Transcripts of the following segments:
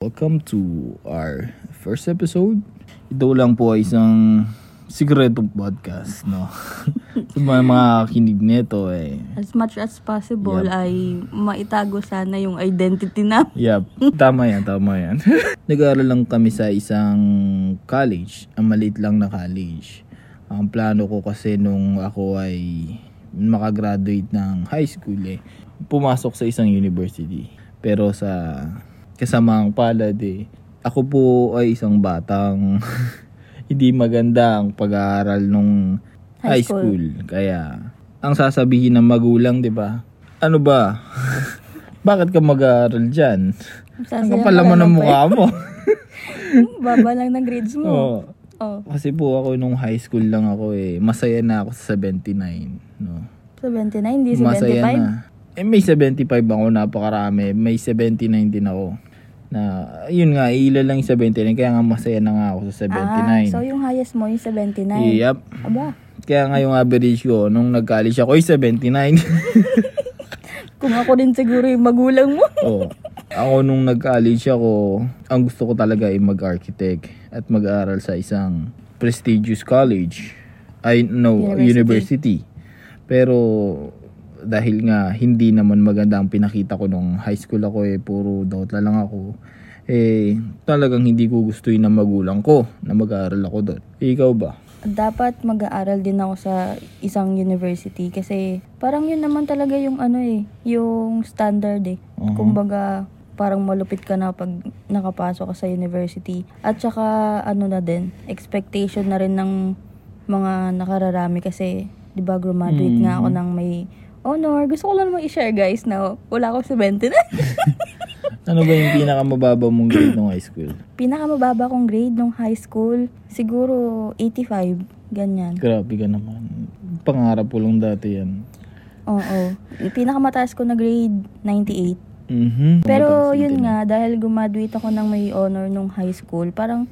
Welcome to our first episode. Ito lang po ay isang sikretong podcast, no? Sa mga mga kinig nito eh. As much as possible Yep. ay maitago sana yung identity na. Yup, tama yan, tama yan. Nag-aaral lang kami sa isang college, ang maliit lang na college. Ang plano ko kasi nung ako ay makagraduate ng high school eh, pumasok sa isang university. Pero sa kasamang palad eh, ako po ay isang batang hindi maganda ang pag-aaral nung high High school. school. Kaya, ang sasabihin ng magulang, di ba? Ano ba? Bakit ka mag-aaral dyan? Ang Sasaya kapal naman ng mukha mo. Baba lang ng grades mo. Oo. Oh. Kasi po ako nung high school lang ako eh. Masaya na ako sa 79. No? 79, hindi Masaya 75. na. Eh may 75 ako, napakarami. May 79 din ako. Na, yun nga, ilan lang yung 79. Kaya nga masaya na nga ako sa 79. Ah, so yung highest mo yung 79. Yep. Aba, Kaya nga yung average ko, nung nag-college ako, ay 79. kung ako din siguro yung magulang mo. Oo. Ako nung nag-college ako, ang gusto ko talaga ay mag-architect at mag-aaral sa isang prestigious college. I no University. university. Pero dahil nga hindi naman maganda ang pinakita ko nung high school ako eh puro dotla lang ako. Eh talagang hindi ko gusto yun ng magulang ko na mag-aaral ako doon. Ikaw ba? Dapat mag-aaral din ako sa isang university kasi parang yun naman talaga yung ano eh, yung standard eh. Mhm. Kumbaga, parang malupit ka na pag nakapasok ka sa university. At saka ano na din, expectation na rin ng mga nakararami kasi 'di ba graduate nga ako Mhm. ng may honor. Gusto ko lang naman i-share guys na wala ako 79. Ano ba yung pinakamababa mong grade nung high school? Pinakamababa kong grade nung high school, siguro 85, ganyan. Grabe ka naman. Pangarap ko lang dati yan. Oo. Pinakamataas ko na grade 98. Mhm. Pero yun nga, dahil graduate ako ng may honor nung high school, parang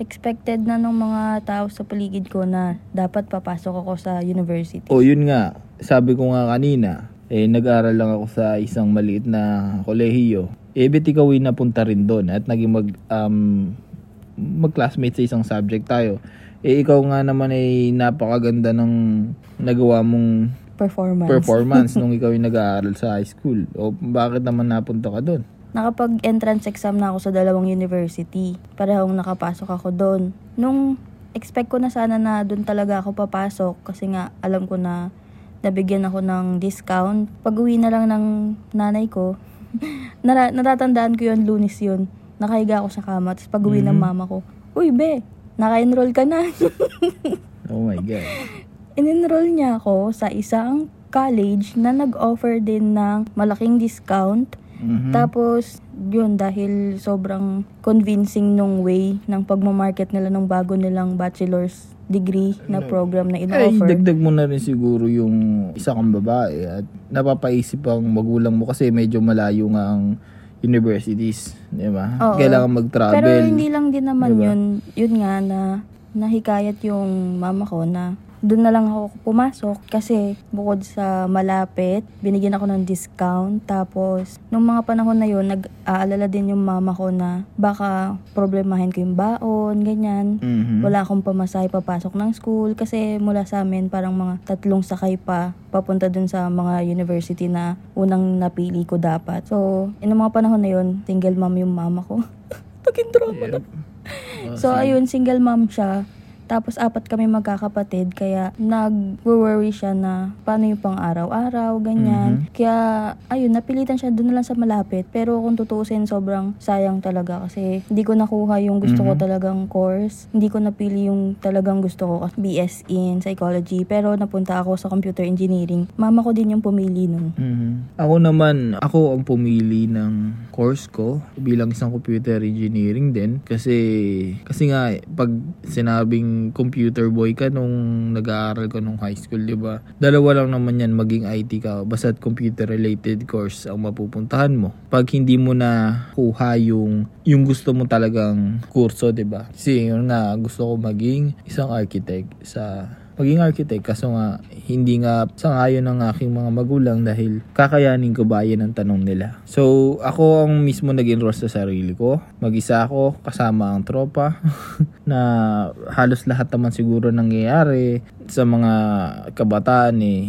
expected na ng mga tao sa paligid ko na dapat papasok ako sa university. O yun nga, sabi ko nga kanina, eh nag-aaral lang ako sa isang maliit na kolehiyo. Eh, bet ikaw napunta rin doon at naging mag, um, mag-classmate sa isang subject tayo. Eh, ikaw nga naman ay napakaganda ng nagawa mong Performance. performance nung ikaw ay nag-aaral sa high school. O bakit naman napunta ka doon? Nakapag-entrance exam na ako sa dalawang university. Parehong nakapasok ako doon. Nung expect ko na sana na doon talaga ako papasok kasi nga alam ko na nabigyan ako ng discount. Pag uwi na lang ng nanay ko, nara- natatandaan ko yun, lunis yun. Nakahiga ako sa kama, tapos pag uwi ng Mhm. mama ko, Uy, be, naka-enroll ka na. Oh my God. In-enroll niya ako sa isang college na nag-offer din ng malaking discount Mhm. tapos, yun, dahil sobrang convincing nung way ng pagmamarket nila ng bago nilang bachelor's degree na program na Ay, in-offer. dagdag mo na rin siguro yung isa kang babae at napapaisip ang magulang mo kasi medyo malayo nga ang universities, di ba? Oo. Kailangan mag-travel. Pero hindi lang din naman Diba? yun, yun nga na nahikayat yung mama ko na doon na lang ako pumasok kasi bukod sa malapit, binigyan ako ng discount. Tapos, nung mga panahon na yun, nag-aalala din yung mama ko na baka problemahin ko yung baon, ganyan. Mhm. Wala akong pamasahe papasok ng school kasi mula sa amin parang mga tatlong sakay pa papunta dun sa mga university na unang napili ko dapat. So, in mga panahon na yun, single mom yung mama ko. Naging drama na. Oh, So, ayun, single mom siya. Tapos, apat kami magkakapatid. Kaya, nag-worry siya na paano yung pang araw-araw, ganyan. Mhm. Kaya, ayun, napilitan siya doon lang sa malapit. Pero kung tutuusin, sobrang sayang talaga. Kasi, hindi ko nakuha yung gusto ko Mhm. talagang course. Hindi ko napili yung talagang gusto ko. BS in psychology. Pero, napunta ako sa computer engineering. Mama ko din yung pumili nun. Mhm. Ako naman, ako ang pumili ng course ko bilang isang computer engineering din kasi kasi nga pag sinabing computer boy ka nung nag-aaral ka nung high school, 'di ba? Dalawa lang naman 'yan maging IT ka basta computer related course ang mapupuntahan mo. Pag hindi mo na kuha yung yung gusto mo talagang kurso, 'di ba? Kasi yun nga gusto ko maging isang architect sa maging architect. Kaso nga, hindi nga sangayon ng aking mga magulang dahil kakayanin ko ba yan ang tanong nila. So, ako ang mismo nag-enroll sa sarili ko. Mag-isa ako, kasama ang tropa, na halos lahat naman siguro nangyayari sa mga kabataan eh,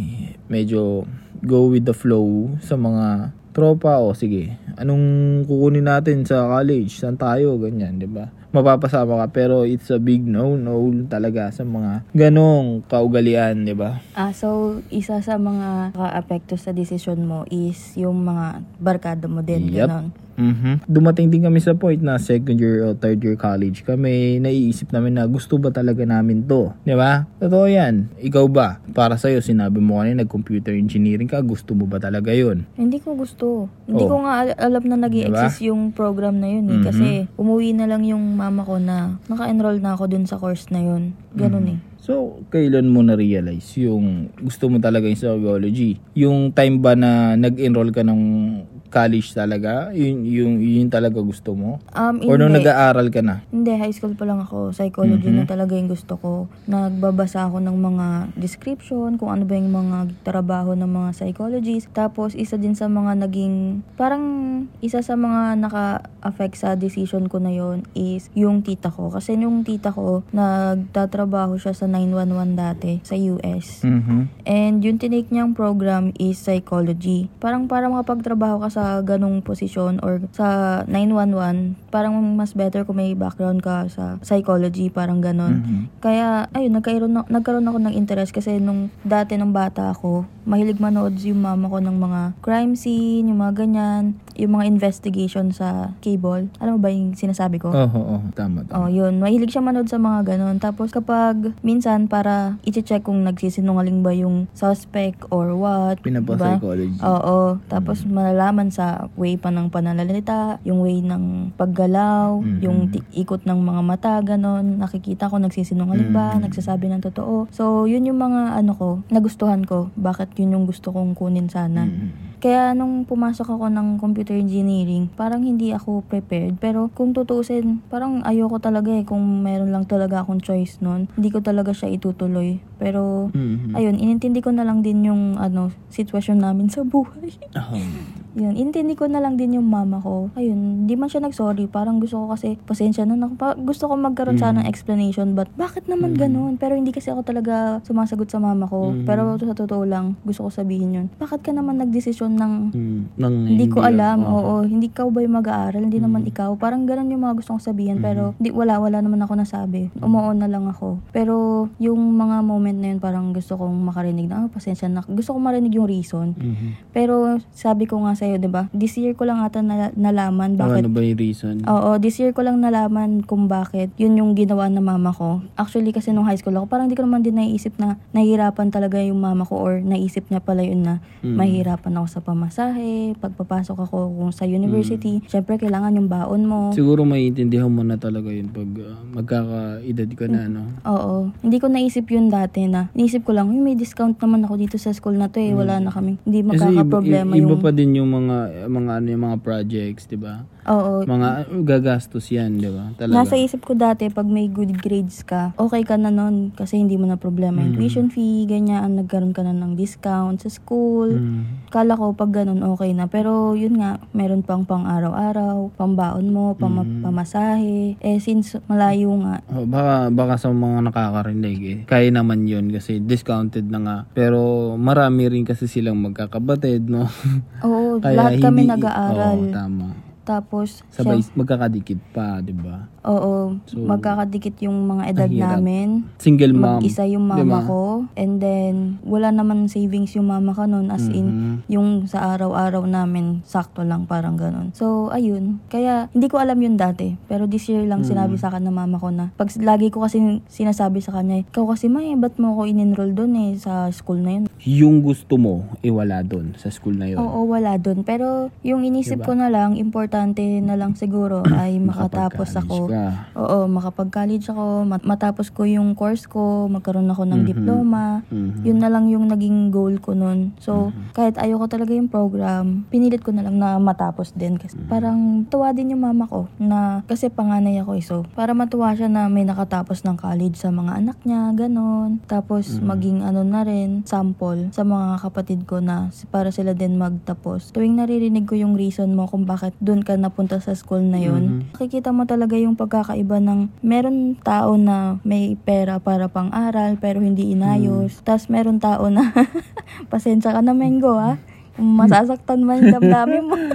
medyo go with the flow sa mga tropa o sige, anong kukunin natin sa college? Saan tayo? Ganyan, di ba? Mapapasama ka pero it's a big no-no talaga sa mga ganong kaugalian, di ba? Ah, so, isa sa mga ka-apekto sa desisyon mo is yung mga barkada mo din, Yup. ganon. Mhm. Dumating din kami sa point na second year o third year college kami naiisip namin na gusto ba talaga namin to. Di ba? Totoo yan. Ikaw ba? Para sa'yo, sinabi mo kanina nag-computer engineering ka, gusto mo ba talaga yun? Hindi ko gusto. Hindi Oh. ko nga al- alam na nag exist yung program na yun eh. Mhm. Kasi umuwi na lang yung mama ko na naka-enroll na ako dun sa course na yun. Ganon Mhm. eh. So, kailan mo na-realize yung gusto mo talaga yung psychology? Yung time ba na nag-enroll ka ng college talaga? Yun, yung, yun talaga gusto mo? Um, Or nung hindi. nag-aaral ka na? Hindi, high school pa lang ako. Psychology Mhm. na talaga yung gusto ko. Nagbabasa ako ng mga description, kung ano ba yung mga trabaho ng mga psychologists. Tapos, isa din sa mga naging, parang isa sa mga naka-affect sa decision ko na yon is yung tita ko. Kasi yung tita ko, nagtatrabaho siya sa 911 dati sa US. Mhm. And yung tinake niyang program is psychology. Parang para makapagtrabaho ka sa ganong posisyon or sa 911, parang mas better kung may background ka sa psychology, parang ganon. Mhm. Kaya, ayun, nagkaroon, na- nagkaroon ako ng interest kasi nung dati nung bata ako, mahilig manood yung mama ko ng mga crime scene, yung mga ganyan, yung mga investigation sa cable. Alam mo ba yung sinasabi ko? Oo, oo, tama, tama. Oh, yun. Mahilig siya manood sa mga ganun. Tapos kapag minsan para i-check kung nagsisinungaling ba yung suspect or what. diba? Pinapa-psychology. Oo. Tapos malalaman sa way pa ng pananalita, yung way ng paggalaw, Mhm. yung ti- ikot ng mga mata, ganon. Nakikita ko nagsisinungaling ba, Mhm. nagsasabi ng totoo. So, yun yung mga ano ko, nagustuhan ko. Bakit yun yung gusto kong kunin sana. Mhm. Kaya nung pumasok ako ng computer engineering, parang hindi ako prepared. Pero kung tutusin, parang ayoko talaga eh kung meron lang talaga akong choice nun. Hindi ko talaga siya itutuloy. Pero Mhm. ayun, inintindi ko na lang din yung ano, sitwasyon namin sa buhay. Oh. Yun, intindi ko na lang din yung mama ko. Ayun, hindi man siya nag-sorry. Parang gusto ko kasi, pasensya na. Nak- pa- gusto ko magkaroon Mm. sana ng explanation. But, bakit naman Mm. ganun? Pero hindi kasi ako talaga sumasagot sa mama ko. Mm. Pero sa totoo lang, gusto ko sabihin yun. Bakit ka naman nagdesisyon ng Mm. Nang hindi ko alam, oo. oo. Hindi ikaw ba yung mag-aaral? Hindi naman Mm. ikaw. Parang ganun yung mga gusto kong sabihin. Mhm. Pero di, wala, wala naman ako nasabi. Umuon na lang ako. Pero yung mga moment na yun, parang gusto kong makarinig na, ah, pasensya na. Gusto kong marinig yung reason. Mhm. Pero sabi ko nga sa'yo, di ba? This year ko lang ata nala- nalaman Oh, bakit ano ba yung reason? Oo, this year ko lang nalaman kung bakit yun yung ginawa ng mama ko. Actually, kasi nung high school ako, parang di ko naman din naiisip na nahihirapan talaga yung mama ko or naisip niya pala yun na Mm. mahihirapan ako sa pamasahe, pagpapasok ako kung sa university. Mm. Syempre, kailangan yung baon mo. Siguro maiintindihan mo na talaga yun pag uh, magkakaedad ka na, no? Oo. Hindi ko naisip yun dati na. Naisip ko lang, "Uy, may discount naman ako dito sa school na to eh. Wala na kami. Hindi Mm. Iba, magkakaproblema iba yung... pa din yung mga mga ano yung mga projects, 'di ba? Oo. Mga gagastos 'yan, 'di ba? Talaga. Nasa isip ko dati, pag may good grades ka, okay ka na nun kasi hindi mo na problema yung Mhm. tuition fee, ganyan, nagkaroon ka na ng discount sa school. Mm. Kala ko pag ganun okay na. Pero yun nga, meron pang pang araw-araw, pambaon mo, pama- Mhm. pamasahe. Eh since malayo nga, Oh, baka baka sa mga nakakarinig eh. Kaya naman 'yun kasi discounted na nga. Pero marami rin kasi silang magkakabatid, no? oo, Kaya lahat kami hindi- nag-aaral. Oo, tama. Tapos, Sabay siya- magkakadikit pa, 'di ba? oo, So, magkakadikit yung mga edad ang hirap. namin. Single mom. Mag-isa yung mama Diba? ko. And then, wala naman savings yung mama ko nun. As in, Mhm. yung sa araw-araw namin, sakto lang, parang ganun. So, ayun. Kaya, hindi ko alam yun dati. Pero this year lang Mm. sinabi sa akin ng mama ko na, pag lagi ko kasi sinasabi sa kanya, ikaw kasi may, ba't mo ako in-enroll doon eh, sa school na yun? yung gusto mo, eh wala doon sa school na 'yon. Oo, wala doon. Pero, yung inisip Diba? ko na lang, importante importante na lang siguro ay makatapos ako. Ka. Oo, makapag-college ako, mat- matapos ko yung course ko, magkaroon ako ng Mhm. diploma. Mhm. Yun na lang yung naging goal ko nun. So, kahit ayoko talaga yung program, pinilit ko na lang na matapos din. Kasi parang tuwa din yung mama ko na kasi panganay ako eh. So, para matuwa siya na may nakatapos ng college sa mga anak niya, ganon. Tapos, maging ano na rin, sample sa mga kapatid ko na para sila din magtapos. Tuwing naririnig ko yung reason mo kung bakit dun ka napunta sa school na yun, makikita mo talaga yung pagkakaiba ng meron tao na may pera para pang-aral pero hindi inayos. Tapos meron tao na pasensya ka na Mengo ha. Masasaktan man yung damdamin mo.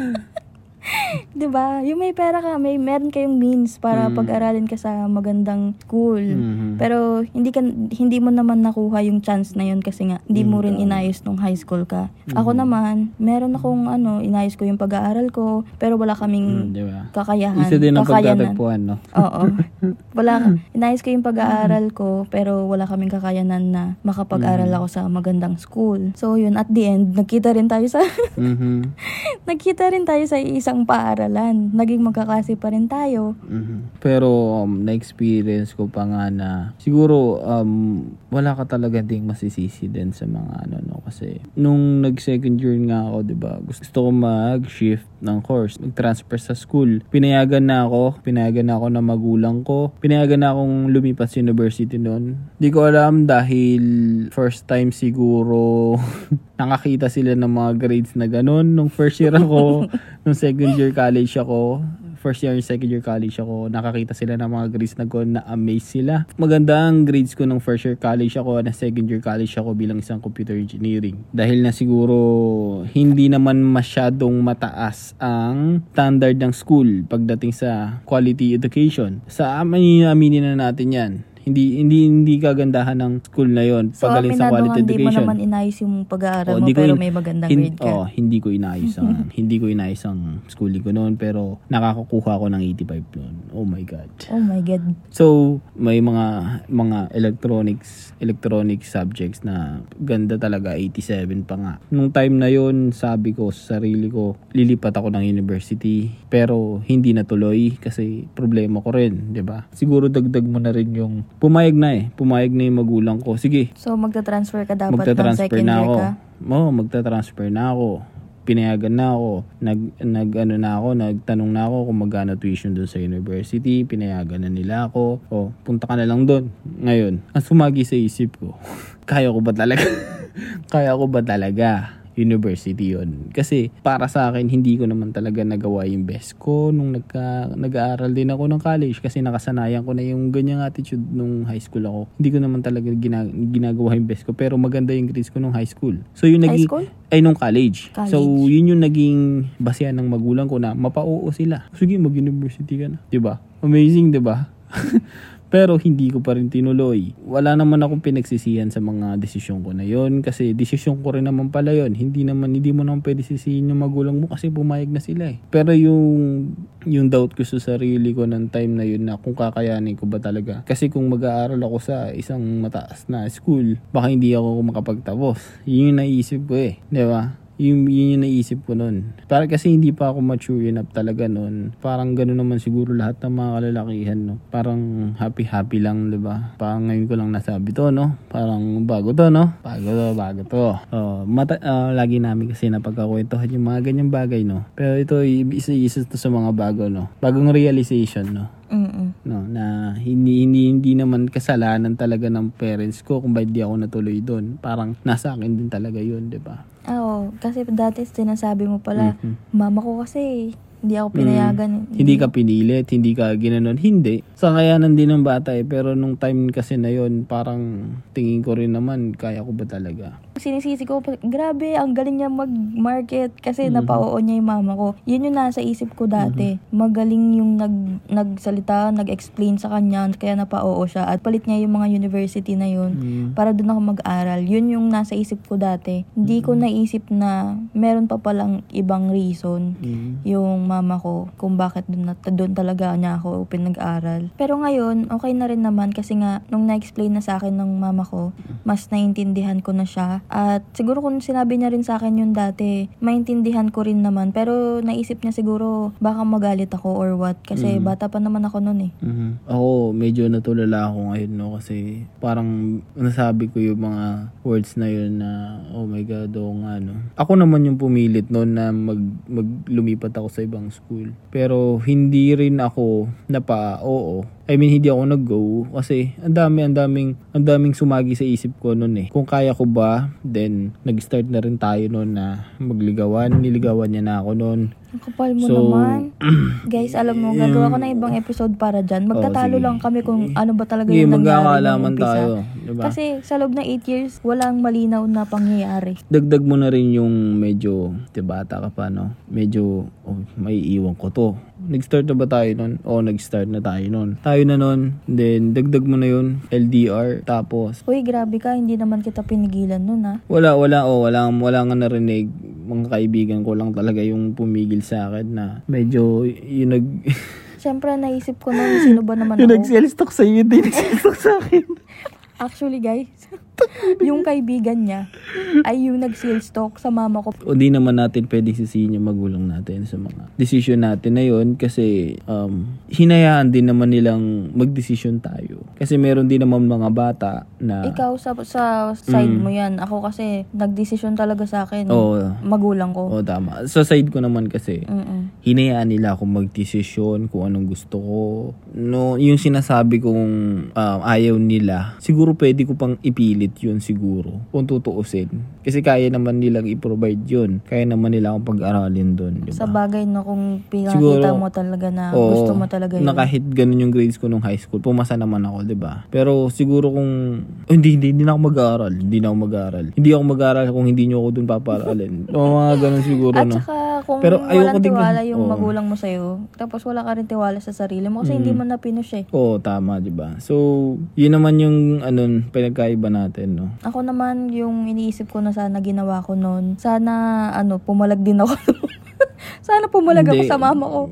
'Di ba? Yung may pera ka, may meron kayong means para pag-aralin ka sa magandang school. Mhm. Pero hindi ka hindi mo naman nakuha yung chance na yun kasi nga hindi mo rin inayos nung high school ka. Ako naman, meron akong ano, inayos ko yung pag-aaral ko, pero wala Mm, kaming di ba? kakayahan. Isa din ang pagtatagpuan, no? Oo. Wala, inayos ko yung pag-aaral ko, pero wala kaming kakayanan na makapag-aral ako sa magandang school. So yun, at the end, nagkita rin tayo sa, Mhm. nagkita rin tayo sa isang paaralan. Naging magkaklase pa rin tayo. Mhm. Pero um, na-experience ko pa nga na siguro um, wala ka talaga ding masisisi din sa mga ano no kasi. Nung nag second year nga ako 'di ba gusto ko mag-shift ng course mag-transfer sa school. Pinayagan na ako pinayagan na ako ng magulang ko. Pinayagan na akong lumipat sa university noon. Di ko alam dahil first time siguro nakakita sila ng mga grades na ganun nung first year ako. Nung second year college ako first year and second year college ako, nakakita sila ng mga grades na ko na amaze sila. Maganda ang grades ko nung first year college ako, na second year college ako bilang isang computer engineering. Dahil na siguro hindi naman masyadong mataas ang standard ng school pagdating sa quality education. Sa amin, aminin na natin yan. Hindi hindi hindi kagandahan ng school na yon So, pagaling sa aminado quality nga, hindi mo education. naman inayos yung pag-aaral Oh, mo, pero in- may magandang Hin- grade ka. oh, hindi ko inayos ang hindi ko inayos ang schooling ko noon pero nakakakuha ako ng 85 noon. Oh my god. Oh my God. So, may mga mga electronics electronic subjects na ganda talaga 87 pa nga. Nung time na yon, sabi ko sa sarili ko, lilipat ako ng university pero hindi natuloy kasi problema ko rin, 'di ba? Siguro dagdag mo na rin yung pumayag na eh. Pumayag na yung magulang ko. Sige, So, magta-transfer ka dapat ng magta-transfer second na year ako. ka? Oo, magta-transfer na ako. Pinayagan na ako. Nag, nag ano na ako, nagtanong na ako kung magkano tuition doon sa university. Pinayagan na nila ako. O, punta ka na lang doon. Ngayon, ang sumagi sa isip ko, kaya ko ba talaga? kaya ko ba talaga? University yon kasi para sa akin hindi ko naman talaga nagawa yung best ko nung nagka, nag-aaral din ako ng college kasi nakasanayan ko na yung ganyang attitude nung high school ako hindi ko naman talaga gina, ginagawa yung best ko pero maganda yung grades ko nung high school so yung High naging school? ay nung college. College. So yun yung naging basehan ng magulang ko na mapa-oo sila. Sige, mag-university ka na. 'Di ba? Amazing, 'di ba? Pero hindi ko pa rin tinuloy. Wala naman akong pinagsisihan sa mga desisyon ko na yon kasi desisyon ko rin naman pala yon. Hindi naman hindi mo naman pwede sisihin yung magulang mo kasi pumayag na sila eh. Pero yung yung doubt ko sa sarili ko ng time na yun na kung kakayanin ko ba talaga. Kasi kung mag-aaral ako sa isang mataas na school, baka hindi ako makapagtapos. Yun yung naisip ko eh. 'Di ba? Yung, yun yung naisip ko nun. Para kasi hindi pa ako mature enough talaga nun. Parang gano'n naman siguro lahat ng mga kalalakihan, no? Parang happy-happy lang, di ba? Parang ngayon ko lang nasabi to, no? Parang bago to, no? Bago to, bago to. Oh, mata, ah, lagi namin kasi napagkakwentuhan yung mga ganyang bagay, no? Pero ito, isa-isa to sa mga bago, no? Bagong realization, no? Mm-mm. no na hindi hindi hindi naman kasalanan talaga ng parents ko kung bakit di ako natuloy doon parang nasa akin din talaga yun di ba Oo, kasi dati sinasabi mo pala, Mhm. mama ko kasi hindi ako pinayagan. hindi ka pinilit hindi ka ginanon hindi sa kayanan din ng bata eh pero nung time kasi na yon parang tingin ko rin naman kaya ko ba talaga Sinisisi ko, grabe, ang galing niya mag-market kasi Mhm. napao niya yung mama ko. Yun yung nasa isip ko dati. Magaling yung nag, nagsalita, nag-explain sa kanya, kaya napao siya. At palit niya yung mga university na yun Mm. para doon ako mag-aral. Yun yung nasa isip ko dati. Hindi ko naisip na meron pa palang ibang reason Mm. yung mama ko kung bakit doon, doon talaga niya ako pinag-aral. Pero ngayon, okay na rin naman kasi nga nung na-explain na sa akin ng mama ko, mas naintindihan ko na siya At siguro kung sinabi niya rin sa akin yun dati, maintindihan ko rin naman. Pero naisip niya siguro baka magalit ako or what. Kasi Mhm. bata pa naman ako noon eh. Mhm. Ako, medyo natulala ako ngayon, no? Kasi parang nasabi ko yung mga words na yun na, oh my God, oo nga, no? Ako naman yung pumilit noon na mag, maglumipat ako sa ibang school. Pero hindi rin ako napa, oo. I mean, hindi ako nag-go kasi ang dami, ang daming, ang daming sumagi sa isip ko noon eh. Kung kaya ko ba, then nag-start na rin tayo noon na magligawan. Niligawan niya na ako noon. Ang kapal mo So, naman. Guys, alam mo, gagawa ko na ibang episode para dyan. Magtatalo Oh, sige. lang kami kung ano ba talaga yung nangyari magkakaalaman tayo. Diba? Kasi sa loob ng 8 years, walang malinaw na pangyayari. dagdag mo na rin yung medyo, di bata ka pa, no? Medyo, oh, may iwan ko to. Nag-start na ba tayo nun? Oo, nag-start na tayo nun. Tayo na nun, then dagdag mo na yun, LDR, tapos, Uy, grabe ka, hindi naman kita pinigilan nun ha. wala, wala, oh, wala, wala nga narinig. Mga kaibigan ko lang talaga yung pumigil sa akin na medyo, yung nag, Siyempre, naisip ko nun, sino ba naman yung ako? nag-sales talk sa iyo, hindi nag-sales talk sa akin. Actually, guys, yung kaibigan niya ay yung nag-sales sa mama ko. o di naman natin pwede sisihin yung magulang natin sa mga decision natin na yun kasi um, hinayaan din naman nilang mag-decision tayo. Kasi meron din naman mga bata na Ikaw, sa, sa side Mm. mo yan. Ako kasi, nag-decision talaga sa akin. Oo. Magulang ko. o tama. Sa side ko naman kasi Mm-mm. hinayaan nila akong mag-decision kung anong gusto ko. No, yung sinasabi kong um, ayaw nila, siguro pwede ko pang ipilit yun siguro kung tutuusin. Kasi kaya naman nilang i-provide yun. Kaya naman nila akong pag-aralin doon. Diba? Sa bagay no, kung pinakita mo talaga na Oo, gusto mo talaga yun. Na kahit ganun yung grades ko nung high school, pumasa naman ako, 'di ba? Pero siguro kung oh, hindi, hindi hindi na ako mag-aaral, hindi na ako mag-aaral. Hindi ako mag-aaral kung hindi niyo ako doon paparalin. o mga ganun siguro, At no. saka kung Pero walang din tiwala gan- yung Oo. magulang mo sa'yo, tapos wala ka rin tiwala sa sarili mo kasi Mm. hindi mo na pinush eh. Oo, tama, 'di ba? So, yun naman yung ano, pinagkaiba natin, no. Ako naman, yung iniisip ko na sana ginawa ko noon, sana, ano, pumalag din ako. sana pumalag ako Hindi. sa mama ko.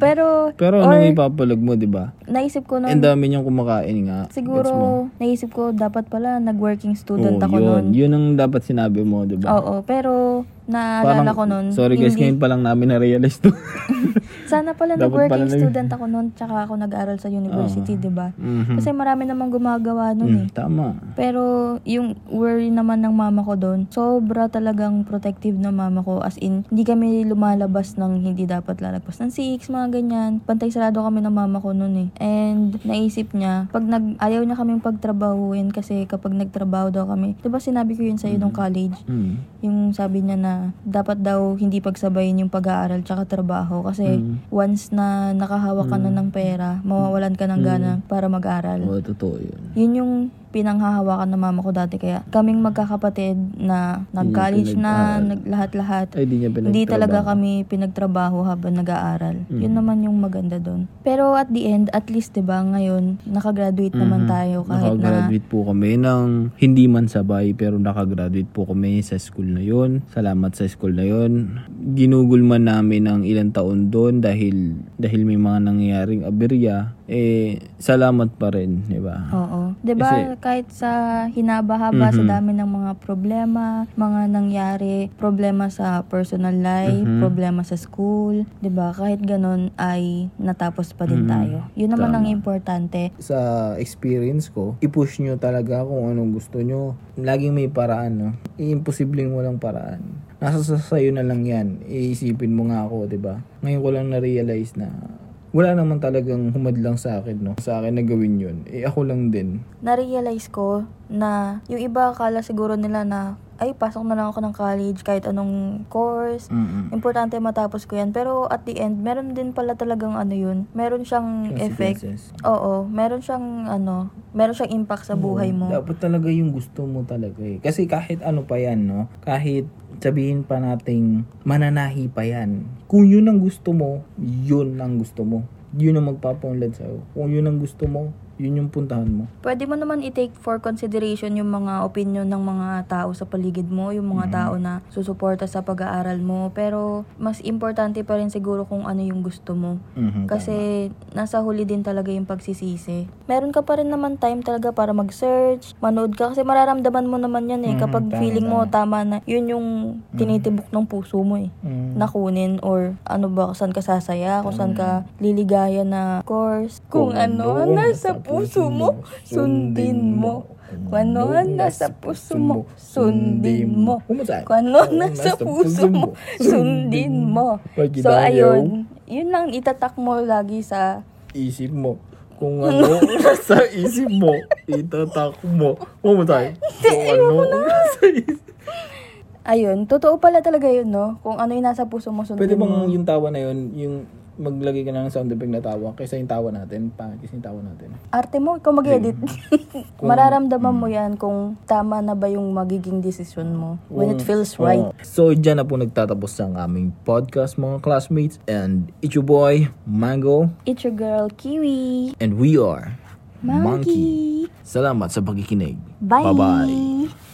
Pero, Pero or, anong ipapalag mo, 'di ba? naisip ko Ang noon, dami niyang kumakain nga. Siguro, naisip ko, dapat pala, nag-working student Oo, ako yun. noon. Yun ang dapat sinabi mo, 'di ba? Oo, pero, naalala ko noon, Sorry guys, hindi- ngayon pa lang namin na-realize to. sana pala nag-working pala student ako noon, tsaka ako nag-aral sa university, di ba? Mhm. Kasi marami namang gumagawa noon eh. Mm, tama. Pero yung worry naman ng mama ko doon, sobra talagang protective na mama ko. As in, hindi kami lumalabas ng hindi dapat lalagpas ng six, mga ganyan. Pantay sarado kami ng mama ko noon eh. And naisip niya, pag nag, ayaw niya kaming pagtrabahuin kasi kapag nagtrabaho daw kami, di ba sinabi ko yun sa'yo nung college? Mm. Yung sabi niya na dapat daw hindi pagsabayin yung pag-aaral tsaka trabaho kasi Mm. once na nakahawak ka na ng pera, mawawalan ka ng gana para mag-aral. Oo, totoo yun. Yun yung pinanghahawakan ng mama ko dati. Kaya kaming magkakapatid na nag-college na, nag-lahat-lahat. Ay, di niya. Hindi talaga kami pinagtrabaho habang nag-aaral. Mm. Yun naman yung maganda doon. Pero at the end, at least 'di ba ngayon, nakagraduate naman Mhm. tayo kahit na Nakagraduate po kami ng hindi man sabay pero nakagraduate po kami sa school na yon. Salamat sa school na yon. Ginugol man namin ng ilang taon doon dahil dahil may mga nangyayaring aberya eh salamat pa rin, di ba? Oo. 'Di ba kahit sa hinaba-haba sa Mhm. dami ng mga problema, mga nangyari, problema sa personal life, Mhm. problema sa school, 'di ba? Kahit ganun ay natapos pa din Mhm. tayo. 'Yun naman ang Tama. importante. sa experience ko, i-push nyo talaga kung anong gusto nyo. Laging may paraan, no? Imposibleng walang paraan. Nasa sa sayo na lang yan. Iisipin mo nga ako, 'di ba? Ngayon ko lang na-realize na wala naman talagang humadlang sa akin, no? Sa akin na gawin yun. Eh, ako lang din. Na-realize ko na yung iba akala siguro nila na ay pasok na lang ako ng college kahit anong course. Mm-mm. Importante matapos ko yan. Pero at the end, meron din pala talagang ano yun. Meron siyang effect. Oo, meron siyang ano, meron siyang impact sa buhay mo. Dapat talaga yung gusto mo talaga eh. Kasi kahit ano pa yan, no? Kahit sabihin pa nating mananahi pa yan. Kung yun ang gusto mo, yun ang gusto mo. Yun ang magpapaunlad sa'yo. Kung yun ang gusto mo, Yun yung puntahan mo. Pwede mo naman i-take for consideration yung mga opinion ng mga tao sa paligid mo, yung mga tao na susuporta sa pag-aaral mo. Pero mas importante pa rin siguro kung ano yung gusto mo. Mhm, Kasi nasa huli din talaga yung pagsisisi. Meron ka pa rin naman time talaga para mag-search, manood ka. Kasi mararamdaman mo naman yan eh. Mhm, Kapag tama, feeling mo tama na, yun yung tinitibok ng puso mo eh. tama. Mhm. Nakunin or ano ba, kung saan ka sasaya, kung saan ka liligaya na course. Kung, ano nasa puso mo, sundin mo. Kung ano nasa puso mo, sundin mo. Kung ano nasa puso mo, sundin mo. So, ayun. Yun lang itatak mo lagi sa... Isip mo. Kung ano nasa isip mo, itatak mo. Kumusay? Kung ano isip Ayun, totoo pala talaga yun, no? Kung ano yung nasa puso mo, sundin Pwede mo. bang yung tawa na yun, yung maglagay ka na ng sound effect na tawa kaysa yung tawa natin, pangit kasi yung tawa natin. Arte mo, ikaw mag-edit. Kung- Mararamdaman mo yan kung tama na ba yung magiging decision mo. When it Kung- feels right. Oo. So, dyan na po nagtatapos ang aming podcast mga classmates. And it's your boy, Mango. It's your girl, Kiwi. And we are Monkey. Salamat sa pagkikinig. Bye. Bye-bye.